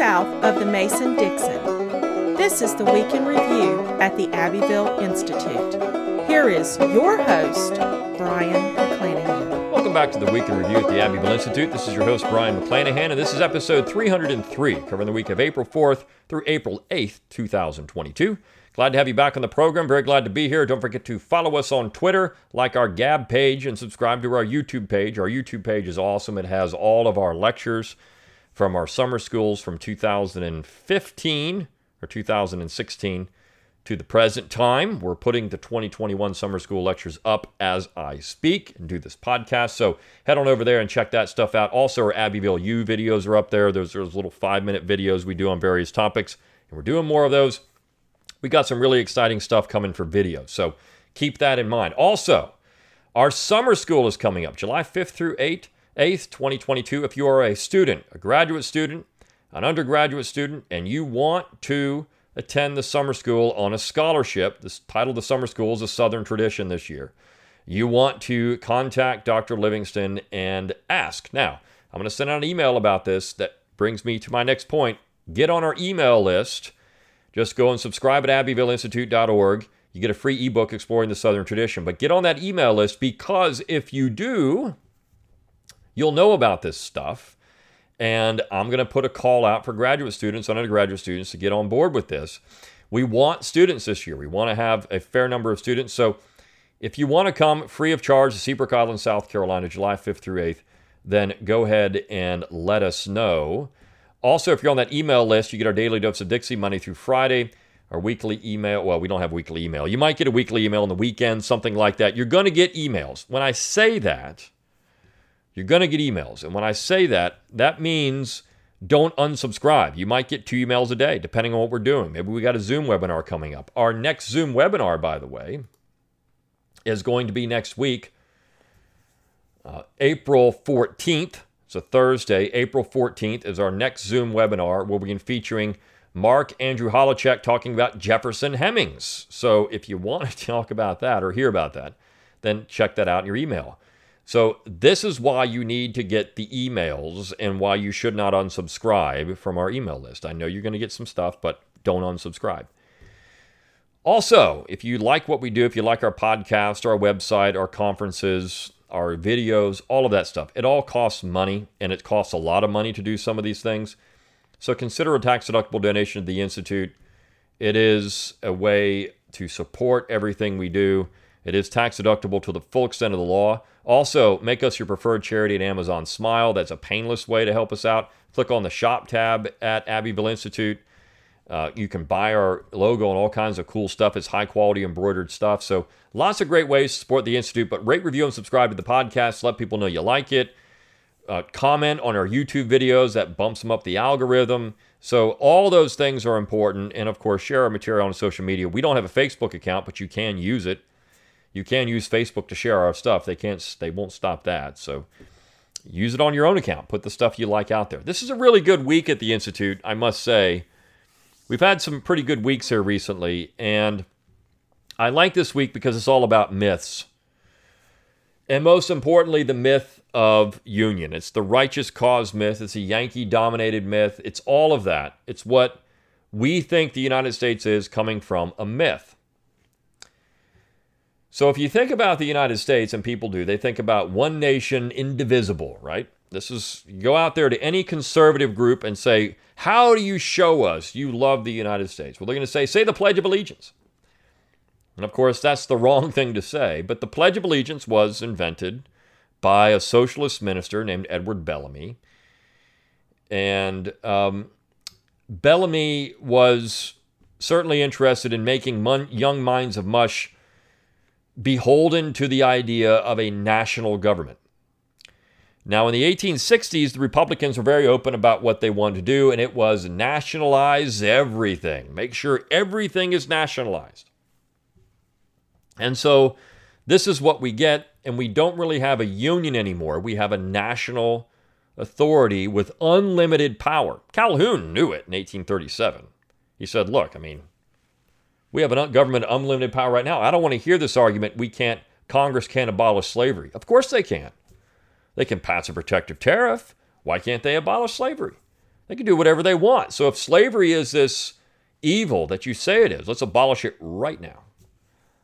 south of the Mason Dixon. This is the Week in Review at the Abbeville Institute. Here is your host, Brion McClanahan. Welcome back to the Week in Review at the Abbeville Institute. This is your host, Brion McClanahan, and this is episode 303, covering the week of April 4th through April 8th, 2022. Glad to have you back on the program. Very glad to be here. Don't forget to follow us on Twitter, like our Gab page, and subscribe to our YouTube page. Our YouTube page is awesome. It has all of our lectures from our summer schools from 2015 or 2016 to the present time. We're putting the 2021 summer school lectures up as I speak and do this podcast. So head on over there and check that stuff out. Also, our Abbeville U videos are up there. There's those little five minute videos we do on various topics, and we're doing more of those we got some really exciting stuff coming for video. So keep that in mind. Also, our summer school is coming up July 5th through 8th, 8th, 2022. If you are a student, a graduate student, an undergraduate student, and you want to attend the summer school on a scholarship, the title of the summer school is a Southern tradition this year. You want to contact Dr. Livingston and ask. Now, I'm going to send out an email about this that brings me to my next point. Get on our email list just go and subscribe at abbevilleinstitute.org. You get a free ebook exploring the Southern tradition. But get on that email list because if you do, you'll know about this stuff. And I'm going to put a call out for graduate students and undergraduate students to get on board with this. We want students this year. We want to have a fair number of students. So if you want to come free of charge to Seabrook Island, South Carolina, July 5th through 8th, then go ahead and let us know. Also, if you're on that email list, you get our daily dose of Dixie Monday through Friday, our weekly email. Well, we don't have weekly email. You might get a weekly email on the weekend, something like that. You're going to get emails. When I say that, you're going to get emails. And when I say that, that means don't unsubscribe. You might get two emails a day, depending on what we're doing. Maybe we got a Zoom webinar coming up. Our next Zoom webinar, by the way, is going to be next week, uh, April 14th. So, Thursday, April 14th, is our next Zoom webinar. We'll be featuring Mark Andrew Holecek talking about Jefferson Hemings. So, if you want to talk about that or hear about that, then check that out in your email. So, this is why you need to get the emails and why you should not unsubscribe from our email list. I know you're going to get some stuff, but don't unsubscribe. Also, if you like what we do, if you like our podcast, our website, our conferences, our videos, all of that stuff. It all costs money, and it costs a lot of money to do some of these things. So consider a tax deductible donation to the Institute. It is a way to support everything we do. It is tax deductible to the full extent of the law. Also, make us your preferred charity at Amazon Smile. That's a painless way to help us out. Click on the shop tab at Abbeville Institute. Uh, you can buy our logo and all kinds of cool stuff. It's high quality embroidered stuff. So lots of great ways to support the Institute. But rate, review, and subscribe to the podcast. Let people know you like it. Uh, comment on our YouTube videos. That bumps them up the algorithm. So all those things are important. And of course, share our material on social media. We don't have a Facebook account, but you can use it. You can use Facebook to share our stuff. They can't. They won't stop that. So use it on your own account. Put the stuff you like out there. This is a really good week at the Institute, I must say. We've had some pretty good weeks here recently, and I like this week because it's all about myths. And most importantly, the myth of union. It's the righteous cause myth, it's a Yankee dominated myth. It's all of that. It's what we think the United States is coming from a myth. So if you think about the United States, and people do, they think about one nation indivisible, right? This is go out there to any conservative group and say, How do you show us you love the United States? Well, they're going to say, Say the Pledge of Allegiance. And of course, that's the wrong thing to say, but the Pledge of Allegiance was invented by a socialist minister named Edward Bellamy. And um, Bellamy was certainly interested in making mon- young minds of mush beholden to the idea of a national government. Now, in the 1860s, the Republicans were very open about what they wanted to do, and it was nationalize everything, make sure everything is nationalized. And so, this is what we get, and we don't really have a union anymore. We have a national authority with unlimited power. Calhoun knew it in 1837. He said, Look, I mean, we have a government unlimited power right now. I don't want to hear this argument we can't, Congress can't abolish slavery. Of course they can. They can pass a protective tariff. Why can't they abolish slavery? They can do whatever they want. So if slavery is this evil that you say it is, let's abolish it right now.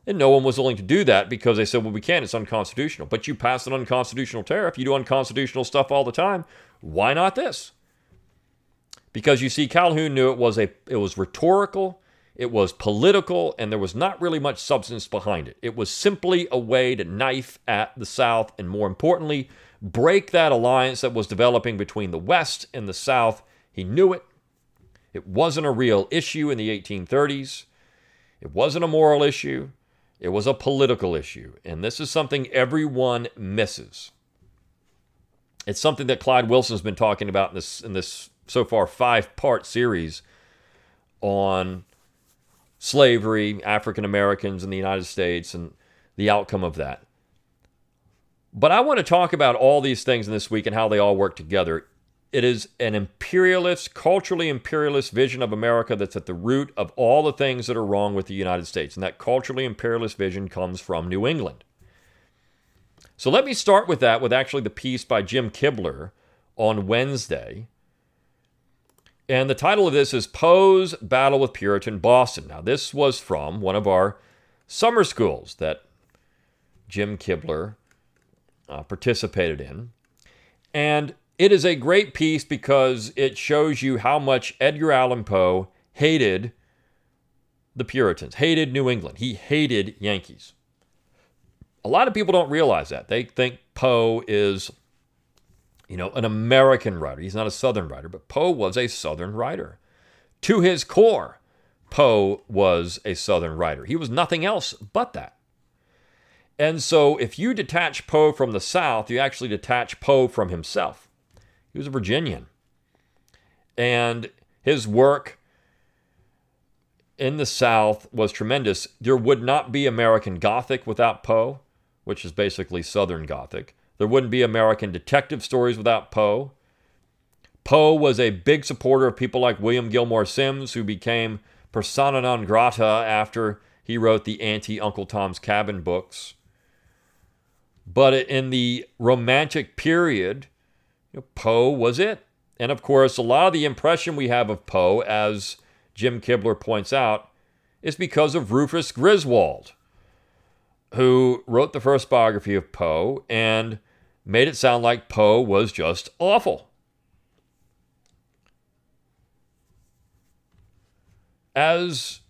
And no one was willing to do that because they said, well, we can't, it's unconstitutional. But you pass an unconstitutional tariff, you do unconstitutional stuff all the time. Why not this? Because you see, Calhoun knew it was a it was rhetorical, it was political, and there was not really much substance behind it. It was simply a way to knife at the South, and more importantly, break that alliance that was developing between the West and the South. He knew it. It wasn't a real issue in the 1830s. It wasn't a moral issue. It was a political issue. And this is something everyone misses. It's something that Clyde Wilson's been talking about in this in this so far five part series on slavery, African Americans in the United States, and the outcome of that. But I want to talk about all these things in this week and how they all work together. It is an imperialist, culturally imperialist vision of America that's at the root of all the things that are wrong with the United States. And that culturally imperialist vision comes from New England. So let me start with that, with actually the piece by Jim Kibler on Wednesday. And the title of this is Poe's Battle with Puritan Boston. Now, this was from one of our summer schools that Jim Kibler uh, participated in. And it is a great piece because it shows you how much Edgar Allan Poe hated the Puritans, hated New England. He hated Yankees. A lot of people don't realize that. They think Poe is, you know, an American writer. He's not a Southern writer, but Poe was a Southern writer. To his core, Poe was a Southern writer. He was nothing else but that. And so if you detach Poe from the South, you actually detach Poe from himself. He was a Virginian. And his work in the South was tremendous. There would not be American Gothic without Poe, which is basically Southern Gothic. There wouldn't be American detective stories without Poe. Poe was a big supporter of people like William Gilmore Simms, who became persona non grata after he wrote the anti Uncle Tom's Cabin books. But in the Romantic period, you know, Poe was it. And of course, a lot of the impression we have of Poe, as Jim Kibler points out, is because of Rufus Griswold, who wrote the first biography of Poe and made it sound like Poe was just awful. As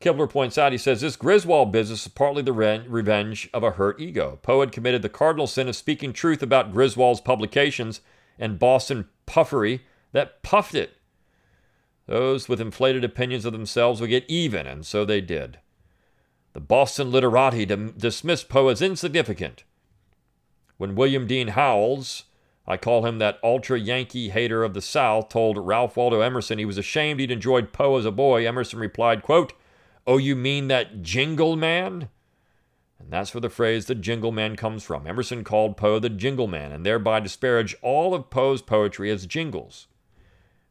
Kibler points out, he says this Griswold business is partly the re- revenge of a hurt ego. Poe had committed the cardinal sin of speaking truth about Griswold's publications and Boston puffery that puffed it. Those with inflated opinions of themselves would get even, and so they did. The Boston literati dim- dismissed Poe as insignificant. When William Dean Howells, I call him that ultra Yankee hater of the South, told Ralph Waldo Emerson he was ashamed he'd enjoyed Poe as a boy, Emerson replied, quote, Oh, you mean that jingle man? And that's where the phrase the jingle man comes from. Emerson called Poe the jingle man and thereby disparaged all of Poe's poetry as jingles.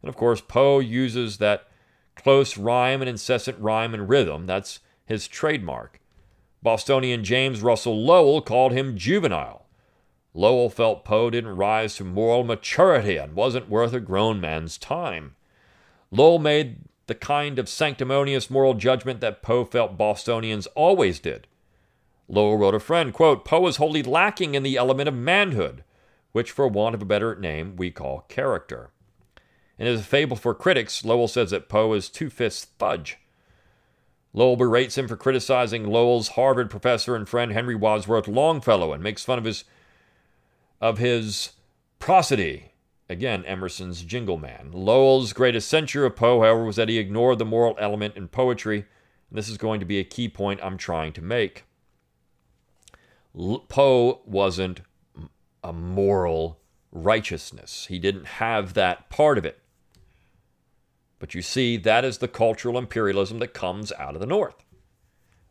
And of course, Poe uses that close rhyme and incessant rhyme and rhythm. That's his trademark. Bostonian James Russell Lowell called him juvenile. Lowell felt Poe didn't rise to moral maturity and wasn't worth a grown man's time. Lowell made the kind of sanctimonious moral judgment that Poe felt Bostonians always did. Lowell wrote a friend, quote, Poe is wholly lacking in the element of manhood, which, for want of a better name, we call character. In his fable for critics, Lowell says that Poe is two fifths fudge. Lowell berates him for criticizing Lowell's Harvard professor and friend Henry Wadsworth Longfellow and makes fun of his of his prosody Again, Emerson's Jingle Man. Lowell's greatest censure of Poe, however, was that he ignored the moral element in poetry. And this is going to be a key point I'm trying to make. Poe wasn't a moral righteousness, he didn't have that part of it. But you see, that is the cultural imperialism that comes out of the North.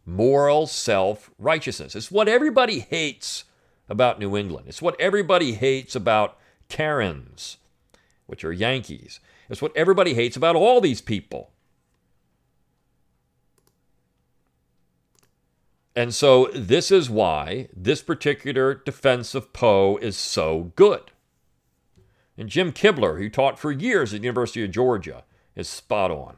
Moral self righteousness. It's what everybody hates about New England. It's what everybody hates about Karens, which are Yankees. It's what everybody hates about all these people. And so, this is why this particular defense of Poe is so good. And Jim Kibler, who taught for years at the University of Georgia, is spot on.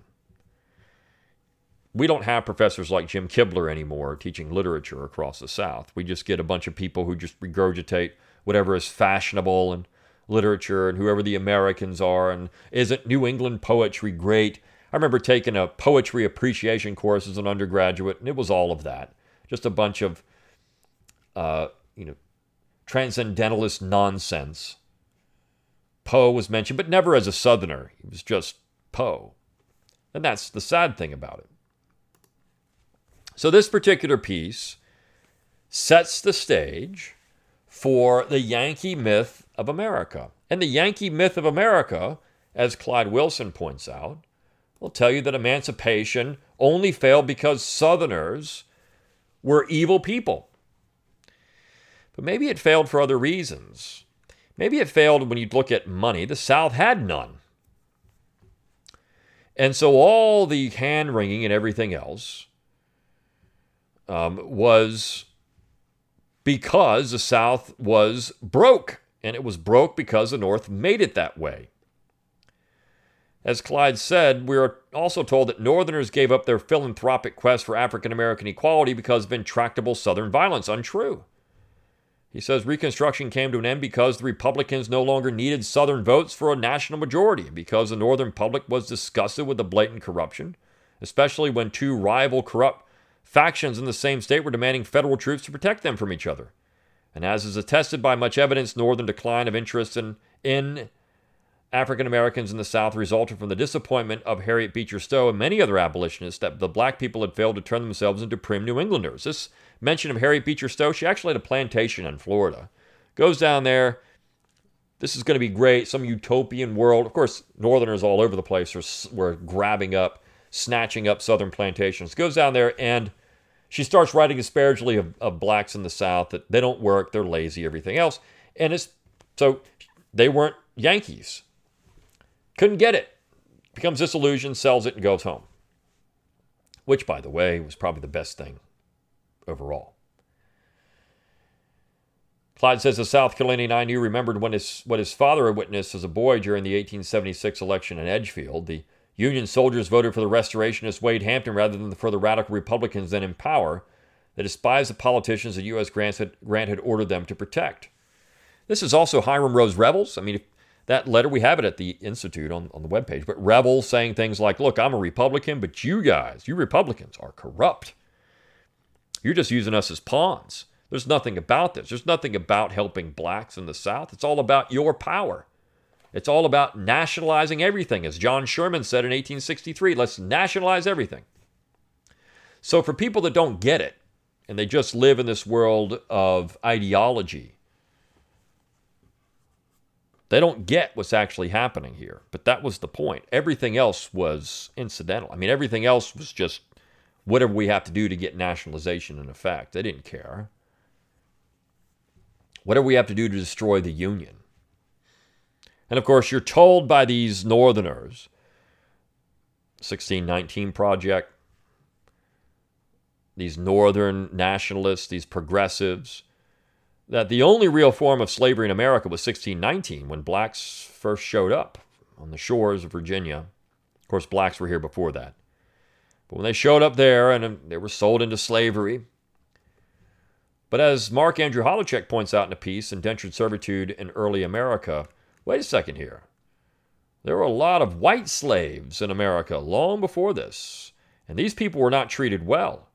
We don't have professors like Jim Kibler anymore teaching literature across the South. We just get a bunch of people who just regurgitate whatever is fashionable and literature and whoever the Americans are. And isn't New England poetry great? I remember taking a poetry appreciation course as an undergraduate, and it was all of that. Just a bunch of, uh, you know, transcendentalist nonsense. Poe was mentioned, but never as a Southerner. He was just Poe. And that's the sad thing about it. So, this particular piece sets the stage for the Yankee myth of America. And the Yankee myth of America, as Clyde Wilson points out, will tell you that emancipation only failed because Southerners were evil people. But maybe it failed for other reasons. Maybe it failed when you look at money. The South had none. And so all the hand wringing and everything else um, was because the South was broke. And it was broke because the North made it that way. As Clyde said, we are also told that Northerners gave up their philanthropic quest for African American equality because of intractable Southern violence. Untrue. He says Reconstruction came to an end because the Republicans no longer needed Southern votes for a national majority, because the Northern public was disgusted with the blatant corruption, especially when two rival corrupt factions in the same state were demanding federal troops to protect them from each other. And as is attested by much evidence, Northern decline of interest in, in African Americans in the South resulted from the disappointment of Harriet Beecher Stowe and many other abolitionists that the black people had failed to turn themselves into prim New Englanders. This mention of Harriet Beecher Stowe, she actually had a plantation in Florida. Goes down there. This is going to be great. Some utopian world. Of course, Northerners all over the place were grabbing up, snatching up Southern plantations. Goes down there and she starts writing disparagingly of, of blacks in the South that they don't work, they're lazy, everything else. And it's so they weren't Yankees. Couldn't get it. Becomes disillusioned, sells it, and goes home. Which, by the way, was probably the best thing overall. Clyde says the South Carolinian I knew remembered when his, what his father had witnessed as a boy during the 1876 election in Edgefield. The Union soldiers voted for the restorationist Wade Hampton rather than for the radical Republicans then in power that despised the politicians that U.S. Grant had, Grant had ordered them to protect. This is also Hiram Rhodes Revels. I mean, that letter, we have it at the Institute on, on the webpage. But Rebel saying things like, look, I'm a Republican, but you guys, you Republicans, are corrupt. You're just using us as pawns. There's nothing about this. There's nothing about helping blacks in the South. It's all about your power. It's all about nationalizing everything. As John Sherman said in 1863, let's nationalize everything. So, for people that don't get it, and they just live in this world of ideology, they don't get what's actually happening here. But that was the point. Everything else was incidental. I mean, everything else was just whatever we have to do to get nationalization in effect. They didn't care. Whatever we have to do to destroy the Union. And of course, you're told by these Northerners, 1619 Project, these Northern nationalists, these progressives, that the only real form of slavery in America was 1619 when blacks first showed up on the shores of Virginia. Of course, blacks were here before that. But when they showed up there and um, they were sold into slavery, but as Mark Andrew Holecek points out in a piece, Indentured Servitude in Early America, wait a second here. There were a lot of white slaves in America long before this, and these people were not treated well.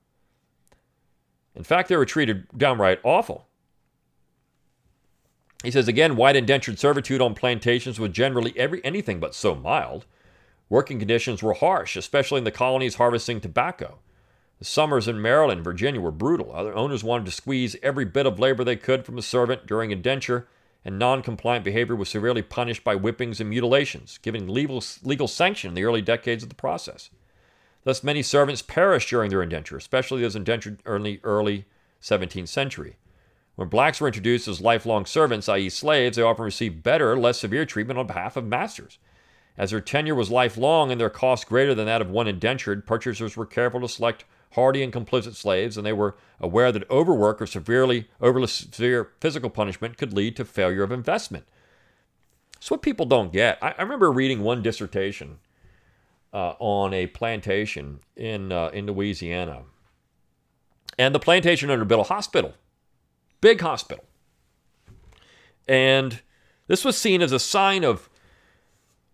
In fact, they were treated downright awful. He says again, white indentured servitude on plantations was generally every, anything but so mild. Working conditions were harsh, especially in the colonies harvesting tobacco. The summers in Maryland and Virginia were brutal. Other owners wanted to squeeze every bit of labor they could from a servant during indenture, and non compliant behavior was severely punished by whippings and mutilations, giving legal, legal sanction in the early decades of the process. Thus, many servants perished during their indenture, especially those indentured early, early 17th century. When blacks were introduced as lifelong servants, i.e., slaves, they often received better, less severe treatment on behalf of masters. As their tenure was lifelong and their cost greater than that of one indentured, purchasers were careful to select hardy and complicit slaves, and they were aware that overwork or severely overly severe physical punishment could lead to failure of investment. It's what people don't get. I, I remember reading one dissertation uh, on a plantation in uh, in Louisiana, and the plantation owner built a hospital, big hospital, and this was seen as a sign of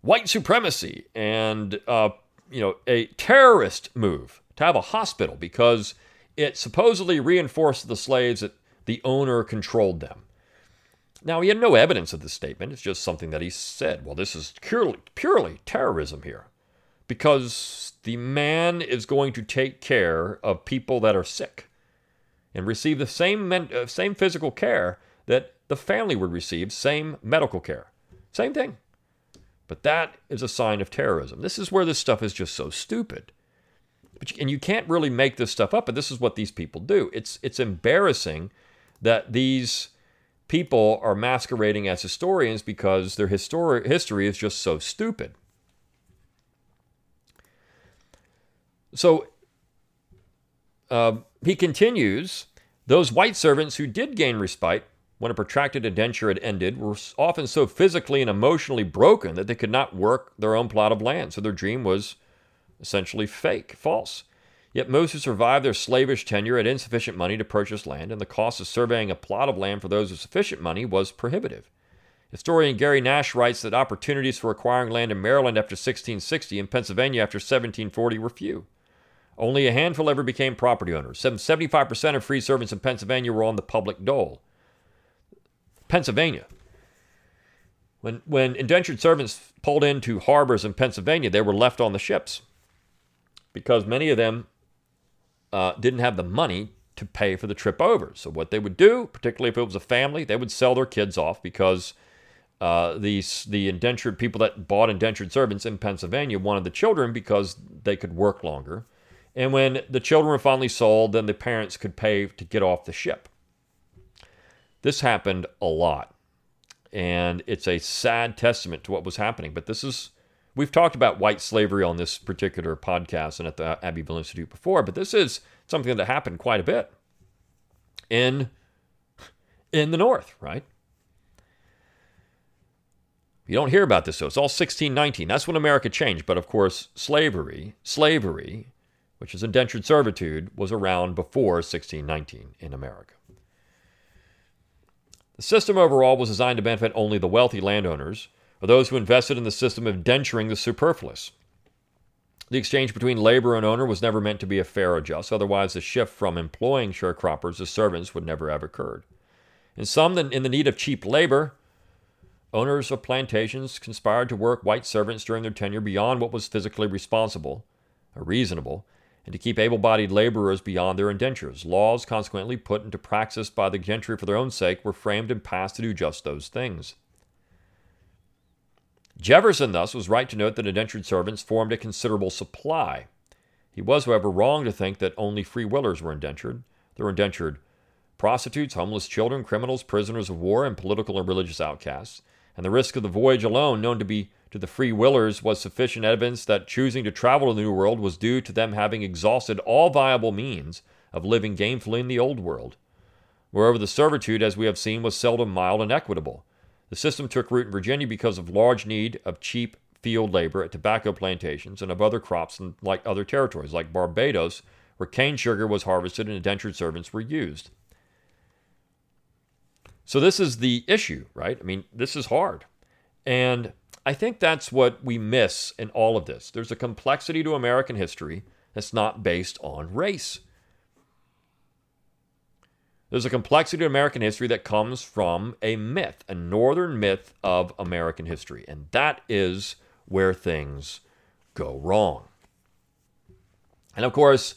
white supremacy and uh, you know a terrorist move to have a hospital because it supposedly reinforced the slaves that the owner controlled them. Now, he had no evidence of this statement. It's just something that he said. Well, this is purely, purely terrorism here because the man is going to take care of people that are sick and receive the same, men- uh, same physical care that the family would receive, same medical care. Same thing. But that is a sign of terrorism. This is where this stuff is just so stupid. But you, and you can't really make this stuff up, but this is what these people do. It's, it's embarrassing that these people are masquerading as historians because their histori- history is just so stupid. So uh, he continues those white servants who did gain respite when a protracted indenture had ended were often so physically and emotionally broken that they could not work their own plot of land. So their dream was essentially fake, false. Yet most who survived their slavish tenure had insufficient money to purchase land, and the cost of surveying a plot of land for those with sufficient money was prohibitive. Historian Gary Nash writes that opportunities for acquiring land in Maryland after 1660 and Pennsylvania after 1740 were few. Only a handful ever became property owners. 75% of free servants in Pennsylvania were on the public dole. Pennsylvania. When, when indentured servants pulled into harbors in Pennsylvania, they were left on the ships because many of them uh, didn't have the money to pay for the trip over. So, what they would do, particularly if it was a family, they would sell their kids off because uh, these the indentured people that bought indentured servants in Pennsylvania wanted the children because they could work longer. And when the children were finally sold, then the parents could pay to get off the ship. This happened a lot. And it's a sad testament to what was happening. But this is, we've talked about white slavery on this particular podcast and at the Abbeville Institute before, but this is something that happened quite a bit in, in the North, right? You don't hear about this, though. It's all 1619. That's when America changed. But of course, slavery, slavery, which is indentured servitude, was around before 1619 in America. The system overall was designed to benefit only the wealthy landowners or those who invested in the system of denturing the superfluous. The exchange between labor and owner was never meant to be a fair or just, otherwise, the shift from employing sharecroppers as servants would never have occurred. In some, in the need of cheap labor, owners of plantations conspired to work white servants during their tenure beyond what was physically responsible or reasonable, and to keep able bodied laborers beyond their indentures. Laws, consequently put into practice by the gentry for their own sake, were framed and passed to do just those things. Jefferson, thus, was right to note that indentured servants formed a considerable supply. He was, however, wrong to think that only free willers were indentured. There were indentured prostitutes, homeless children, criminals, prisoners of war, and political and religious outcasts. And the risk of the voyage alone, known to be to the free willers was sufficient evidence that choosing to travel to the New World was due to them having exhausted all viable means of living gainfully in the Old World. Moreover, the servitude, as we have seen, was seldom mild and equitable. The system took root in Virginia because of large need of cheap field labor at tobacco plantations and of other crops in like other territories, like Barbados, where cane sugar was harvested and indentured servants were used. So this is the issue, right? I mean, this is hard. And I think that's what we miss in all of this. There's a complexity to American history that's not based on race. There's a complexity to American history that comes from a myth, a northern myth of American history. And that is where things go wrong. And of course,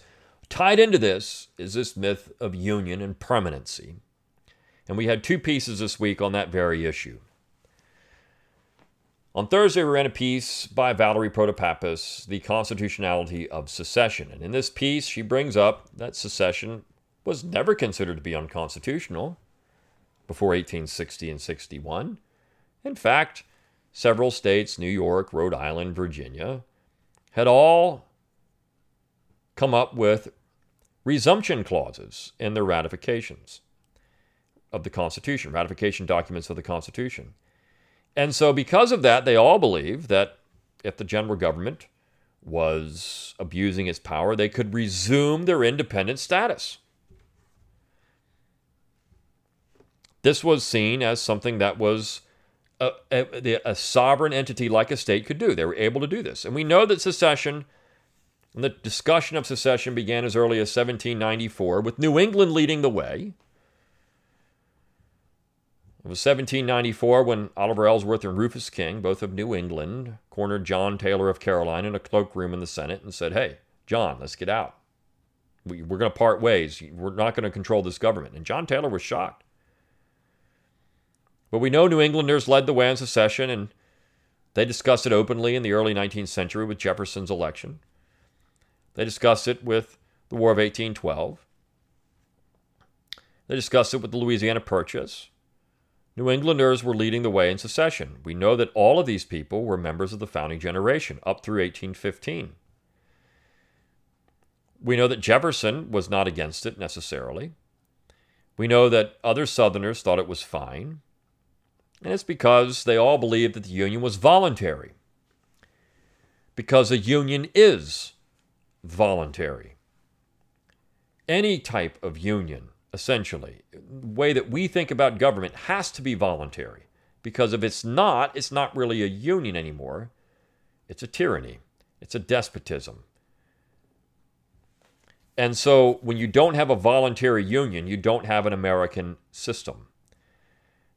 tied into this is this myth of union and permanency. And we had two pieces this week on that very issue. On Thursday, we ran a piece by Valerie Protopapas, The Constitutionality of Secession. And in this piece, she brings up that secession was never considered to be unconstitutional before 1860 and 61. In fact, several states, New York, Rhode Island, Virginia, had all come up with resumption clauses in their ratifications of the Constitution, ratification documents of the Constitution. And so, because of that, they all believe that if the general government was abusing its power, they could resume their independent status. This was seen as something that was a, a, a, sovereign entity like a state could do. They were able to do this. And we know that secession, and the discussion of secession began as early as 1794, with New England leading the way. It was 1794 when Oliver Ellsworth and Rufus King, both of New England, cornered John Taylor of Caroline in a cloakroom in the Senate and said, Hey, John, let's get out. We, we're going to part ways. We're not going to control this government. And John Taylor was shocked. But we know New Englanders led the way on secession, and they discussed it openly in the early 19th century with Jefferson's election. They discussed it with the War of 1812. They discussed it with the Louisiana Purchase. New Englanders were leading the way in secession. We know that all of these people were members of the founding generation up through 1815. We know that Jefferson was not against it necessarily. We know that other Southerners thought it was fine. And it's because they all believed that the Union was voluntary. Because a union is voluntary. Any type of union essentially. The way that we think about government has to be voluntary because if it's not, it's not really a union anymore. It's a tyranny, it's a despotism. And so when you don't have a voluntary union, you don't have an American system.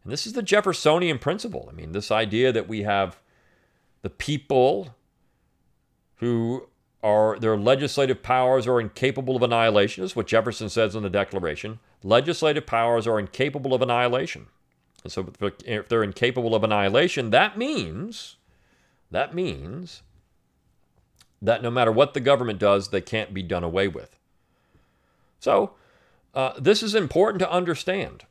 And this is the Jeffersonian principle. I mean, this idea that we have the people who are their legislative powers are incapable of annihilation, is what Jefferson says in the Declaration. Legislative powers are incapable of annihilation. And so if they're incapable of annihilation, that means that means that no matter what the government does, they can't be done away with. So, uh, this is important to understand.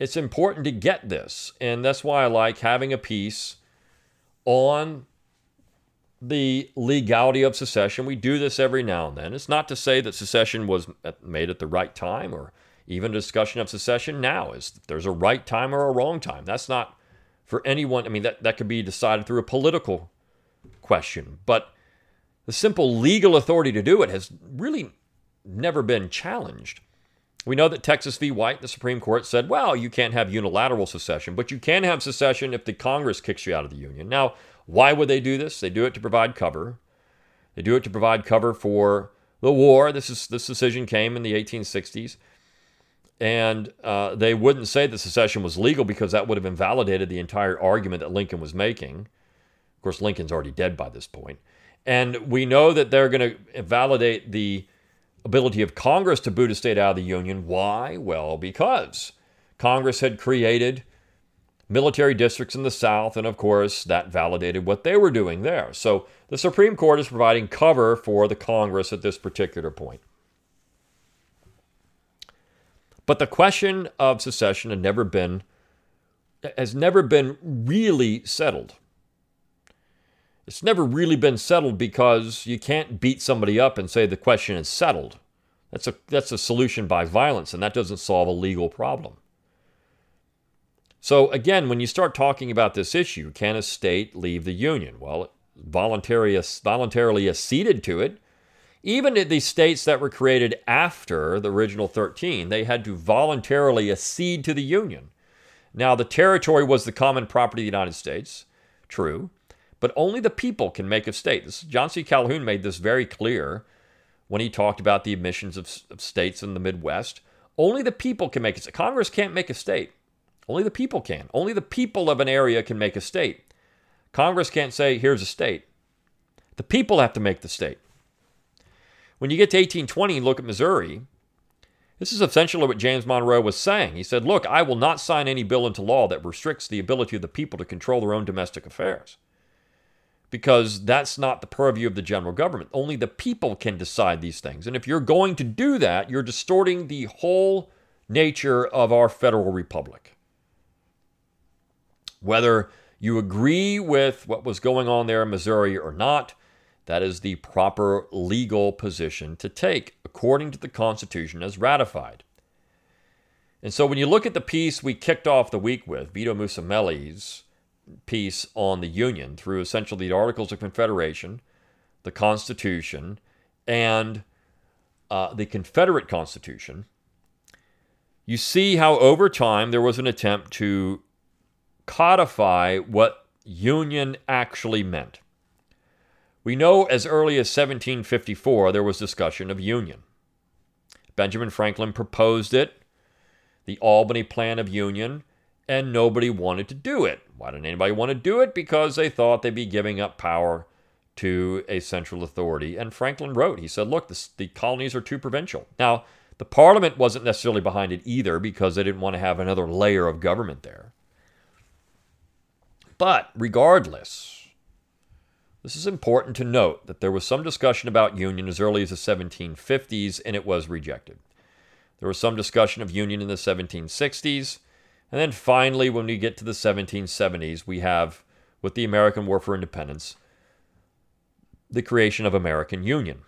It's important to get this, and that's why I like having a piece on the legality of secession. We do this every now and then. It's not to say that secession was made at the right time or even discussion of secession now is there's a right time or a wrong time. That's not for anyone. I mean, that, that could be decided through a political question. But the simple legal authority to do it has really never been challenged. We know that Texas v. White, the Supreme Court, said, well, you can't have unilateral secession, but you can have secession if the Congress kicks you out of the Union. Now, why would they do this? They do it to provide cover. They do it to provide cover for the war. This is this decision came in the 1860s, and uh, they wouldn't say that secession was legal because that would have invalidated the entire argument that Lincoln was making. Of course, Lincoln's already dead by this point, and we know that they're going to validate the ability of Congress to boot a state out of the Union. Why? Well, because Congress had created military districts in the South, and of course, that validated what they were doing there. So the Supreme Court is providing cover for the Congress at this particular point. But the question of secession had never been has never been really settled. It's never really been settled because you can't beat somebody up and say the question is settled. That's a that's a solution by violence and that doesn't solve a legal problem. So, again, when you start talking about this issue, can a state leave the Union? Well, voluntarily, voluntarily acceded to it. Even the states that were created after the original 13, they had to voluntarily accede to the Union. Now, the territory was the common property of the United States, true, but only the people can make a state. This, John C. Calhoun made this very clear when he talked about the admissions of, of states in the Midwest. Only the people can make it. Congress can't make a state. Only the people can. Only the people of an area can make a state. Congress can't say, here's a state. The people have to make the state. When you get to 1820 and look at Missouri, this is essentially what James Monroe was saying. He said, Look, I will not sign any bill into law that restricts the ability of the people to control their own domestic affairs. Because that's not the purview of the general government. Only the people can decide these things. And if you're going to do that, you're distorting the whole nature of our federal republic. Whether you agree with what was going on there in Missouri or not, that is the proper legal position to take according to the Constitution as ratified. And so when you look at the piece we kicked off the week with, Vito Musamelli's piece on the Union through essentially the Articles of Confederation, the Constitution, and uh, the Confederate Constitution, you see how over time there was an attempt to codify what Union actually meant. We know as early as 1754 there was discussion of Union. Benjamin Franklin proposed it, the Albany Plan of Union, and nobody wanted to do it. Why didn't anybody want to do it? Because they thought they'd be giving up power to a central authority. And Franklin wrote, he said, look, this, the colonies are too provincial. Now, the parliament wasn't necessarily behind it either because they didn't want to have another layer of government there. But regardless, this is important to note that there was some discussion about union as early as the 1750s and it was rejected. There was some discussion of union in the 1760s. And then finally, when we get to the 1770s, we have, with the American War for Independence, the creation of American Union.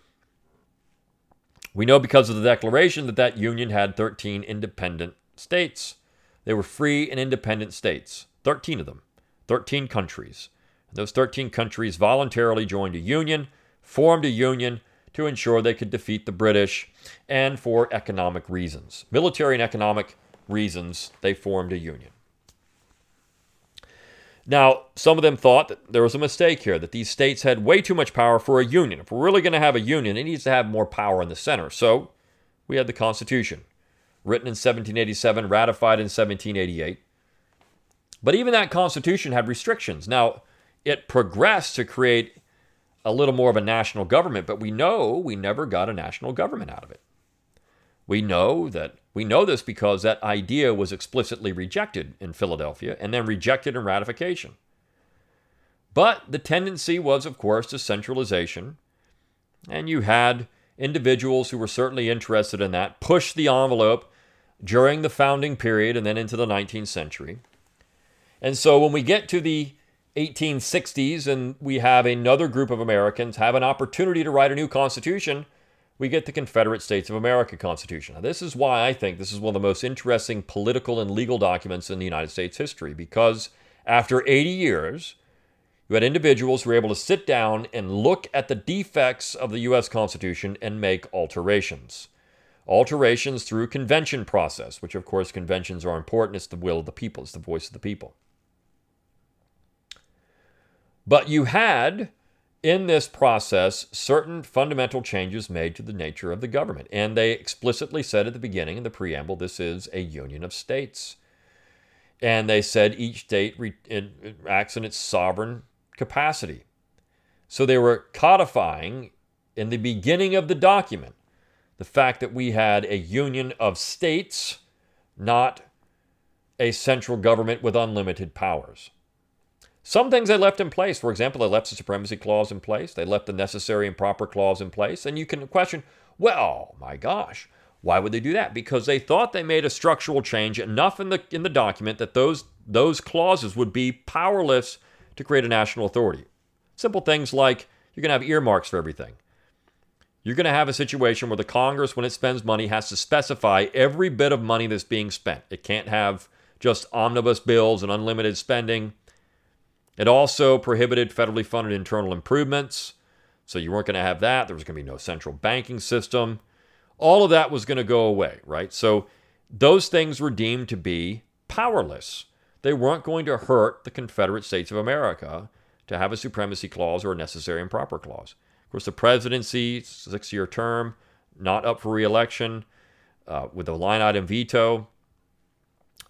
We know because of the Declaration that that union had 13 independent states. They were free and independent states, 13 of them, 13 countries. And those 13 countries voluntarily joined a union, formed a union to ensure they could defeat the British, and for economic reasons. Military and economic reasons, they formed a union. Now, some of them thought that there was a mistake here, that these states had way too much power for a union. If we're really going to have a union, it needs to have more power in the center. So we had the Constitution, written in 1787, ratified in 1788. But even that Constitution had restrictions. Now, it progressed to create a little more of a national government, but we know we never got a national government out of it. We know that we know this because that idea was explicitly rejected in Philadelphia and then rejected in ratification. But the tendency was, of course, to centralization, and you had individuals who were certainly interested in that push the envelope during the founding period and then into the 19th century. And so when we get to the 1860s and we have another group of Americans have an opportunity to write a new constitution, we get the Confederate States of America Constitution. Now, this is why I think this is one of the most interesting political and legal documents in the United States history, because after 80 years, you had individuals who were able to sit down and look at the defects of the U.S. Constitution and make alterations. Alterations through convention process, which of course conventions are important. It's the will of the people, it's the voice of the people. But you had in this process certain fundamental changes made to the nature of the government. And they explicitly said at the beginning in the preamble this is a union of states. And they said each state re- acts in its sovereign capacity. So they were codifying in the beginning of the document the fact that we had a union of states, not a central government with unlimited powers. Some things they left in place. For example, they left the supremacy clause in place. They left the necessary and proper clause in place. And you can question, well, my gosh, why would they do that? Because they thought they made a structural change enough in the in the document that those those clauses would be powerless to create a national authority. Simple things like you're going to have earmarks for everything. You're going to have a situation where the Congress, when it spends money, has to specify every bit of money that's being spent. It can't have just omnibus bills and unlimited spending. It also prohibited federally funded internal improvements. So you weren't going to have that. There was going to be no central banking system. All of that was going to go away, right? So those things were deemed to be powerless. They weren't going to hurt the Confederate States of America to have a supremacy clause or a necessary and proper clause. Of course, the presidency, six year term, not up for reelection, uh, with a line item veto.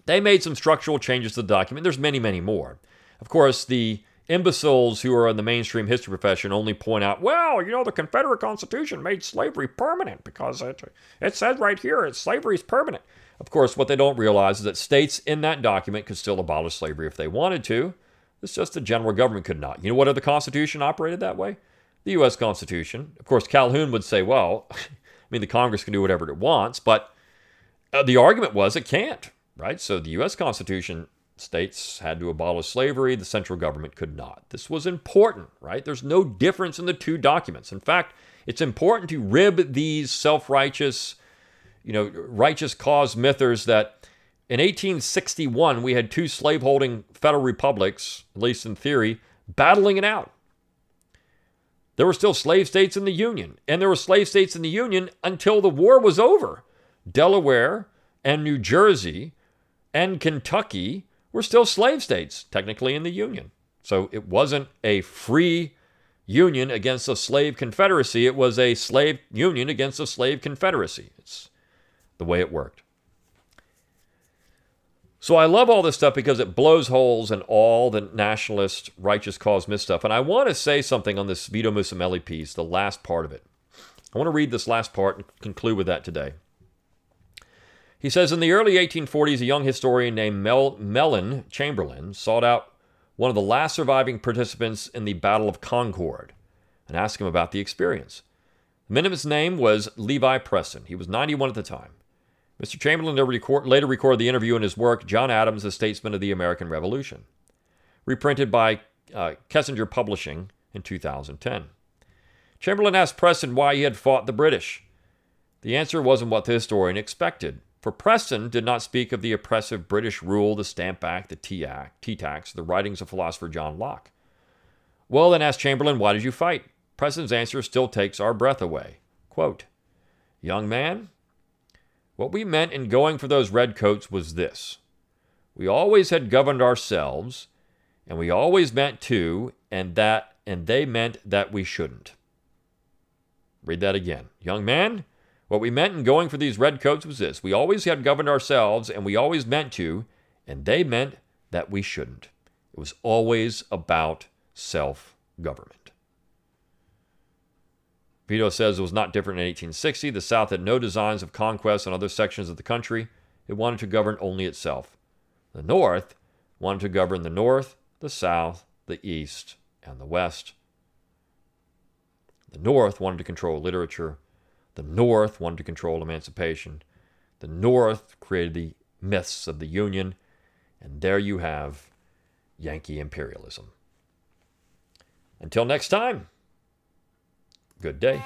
They made some structural changes to the document. There's many, many more. Of course, the imbeciles who are in the mainstream history profession only point out, well, you know, the Confederate Constitution made slavery permanent because it, it said right here it's slavery is permanent. Of course, what they don't realize is that states in that document could still abolish slavery if they wanted to. It's just the general government could not. You know what other the constitution operated that way? The U.S. Constitution. Of course, Calhoun would say, well, I mean, the Congress can do whatever it wants, but uh, the argument was it can't, right? So the U.S. Constitution States had to abolish slavery, the central government could not. This was important, right? There's no difference in the two documents. In fact, it's important to rib these self righteous, you know, righteous cause mythers that In 1861, we had two slaveholding federal republics, at least in theory, battling it out. There were still slave states in the Union, and there were slave states in the Union until the war was over. Delaware and New Jersey and Kentucky were still slave states, technically in the Union. So it wasn't a free union against a slave confederacy, it was a slave union against a slave confederacy. It's the way it worked. So I love all this stuff because it blows holes in all the nationalist righteous cause myth stuff. And I want to say something on this Vito Musamelli piece, the last part of it. I want to read this last part and conclude with that today. He says In the early 1840s, a young historian named Mel- Mellen Chamberlain sought out one of the last surviving participants in the Battle of Concord and asked him about the experience. The man name was Levi Preston. He was 91 at the time. Mr. Chamberlain later recorded the interview in his work, John Adams, a Statesman of the American Revolution, reprinted by uh, Kessinger Publishing in 2010. Chamberlain asked Preston why he had fought the British. The answer wasn't what the historian expected, for Preston did not speak of the oppressive British rule, the Stamp Act, the Tea Act, Tea Tax, the writings of philosopher John Locke. Well, then asked Chamberlain, why did you fight? Preston's answer still takes our breath away. Quote, Young man, what we meant in going for those redcoats was this we always had governed ourselves, and we always meant to, and that, and they meant that we shouldn't. Read that again. Young man, what we meant in going for these redcoats was this we always had governed ourselves, and we always meant to, and they meant that we shouldn't. It was always about self government. Vito says it was not different in 1860. The South had no designs of conquest on other sections of the country. It wanted to govern only itself. The North wanted to govern the North, the South, the East, and the West. The North wanted to control literature. The North wanted to control emancipation. The North created the myths of the Union. And there you have Yankee imperialism. Until next time. Good day.